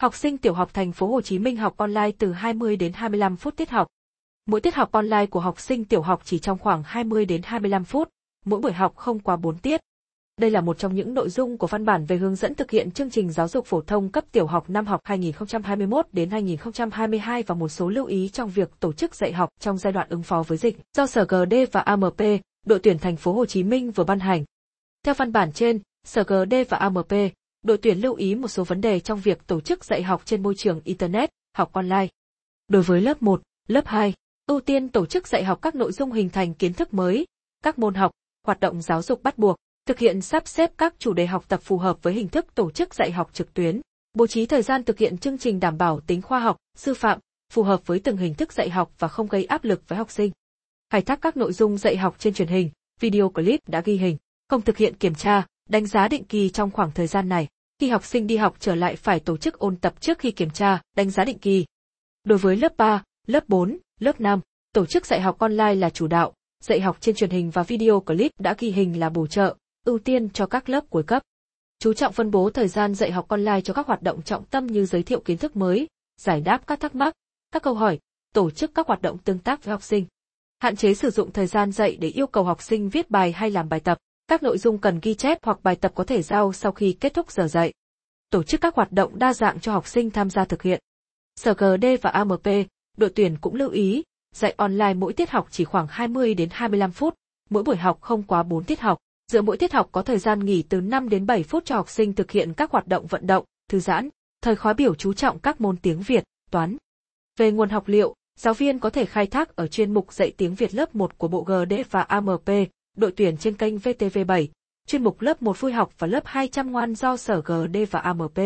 Học sinh tiểu học thành phố Hồ Chí Minh học online từ 20 đến 25 phút tiết học. Mỗi tiết học online của học sinh tiểu học chỉ trong khoảng 20 đến 25 phút, mỗi buổi học không quá 4 tiết. Đây là một trong những nội dung của văn bản về hướng dẫn thực hiện chương trình giáo dục phổ thông cấp tiểu học năm học 2021 đến 2022 và một số lưu ý trong việc tổ chức dạy học trong giai đoạn ứng phó với dịch do Sở GD và AMP, đội tuyển thành phố Hồ Chí Minh vừa ban hành. Theo văn bản trên, Sở GD và AMP, đội tuyển lưu ý một số vấn đề trong việc tổ chức dạy học trên môi trường Internet, học online. Đối với lớp 1, lớp 2, ưu tiên tổ chức dạy học các nội dung hình thành kiến thức mới, các môn học, hoạt động giáo dục bắt buộc, thực hiện sắp xếp các chủ đề học tập phù hợp với hình thức tổ chức dạy học trực tuyến, bố trí thời gian thực hiện chương trình đảm bảo tính khoa học, sư phạm, phù hợp với từng hình thức dạy học và không gây áp lực với học sinh. Khai thác các nội dung dạy học trên truyền hình, video clip đã ghi hình, không thực hiện kiểm tra, đánh giá định kỳ trong khoảng thời gian này. Khi học sinh đi học trở lại phải tổ chức ôn tập trước khi kiểm tra, đánh giá định kỳ. Đối với lớp 3, lớp 4, lớp 5, tổ chức dạy học online là chủ đạo, dạy học trên truyền hình và video clip đã ghi hình là bổ trợ, ưu tiên cho các lớp cuối cấp. Chú trọng phân bố thời gian dạy học online cho các hoạt động trọng tâm như giới thiệu kiến thức mới, giải đáp các thắc mắc, các câu hỏi, tổ chức các hoạt động tương tác với học sinh. Hạn chế sử dụng thời gian dạy để yêu cầu học sinh viết bài hay làm bài tập. Các nội dung cần ghi chép hoặc bài tập có thể giao sau khi kết thúc giờ dạy. Tổ chức các hoạt động đa dạng cho học sinh tham gia thực hiện. Sở GD và AMP, đội tuyển cũng lưu ý, dạy online mỗi tiết học chỉ khoảng 20 đến 25 phút, mỗi buổi học không quá 4 tiết học. Giữa mỗi tiết học có thời gian nghỉ từ 5 đến 7 phút cho học sinh thực hiện các hoạt động vận động, thư giãn. Thời khóa biểu chú trọng các môn tiếng Việt, toán. Về nguồn học liệu, giáo viên có thể khai thác ở chuyên mục dạy tiếng Việt lớp 1 của Bộ GD và AMP, đội tuyển trên kênh VTV7, chuyên mục lớp 1 vui học và lớp 200 ngoan do Sở GD và AMP,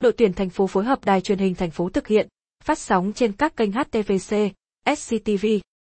đội tuyển thành phố phối hợp đài truyền hình thành phố thực hiện, phát sóng trên các kênh HTVC, SCTV,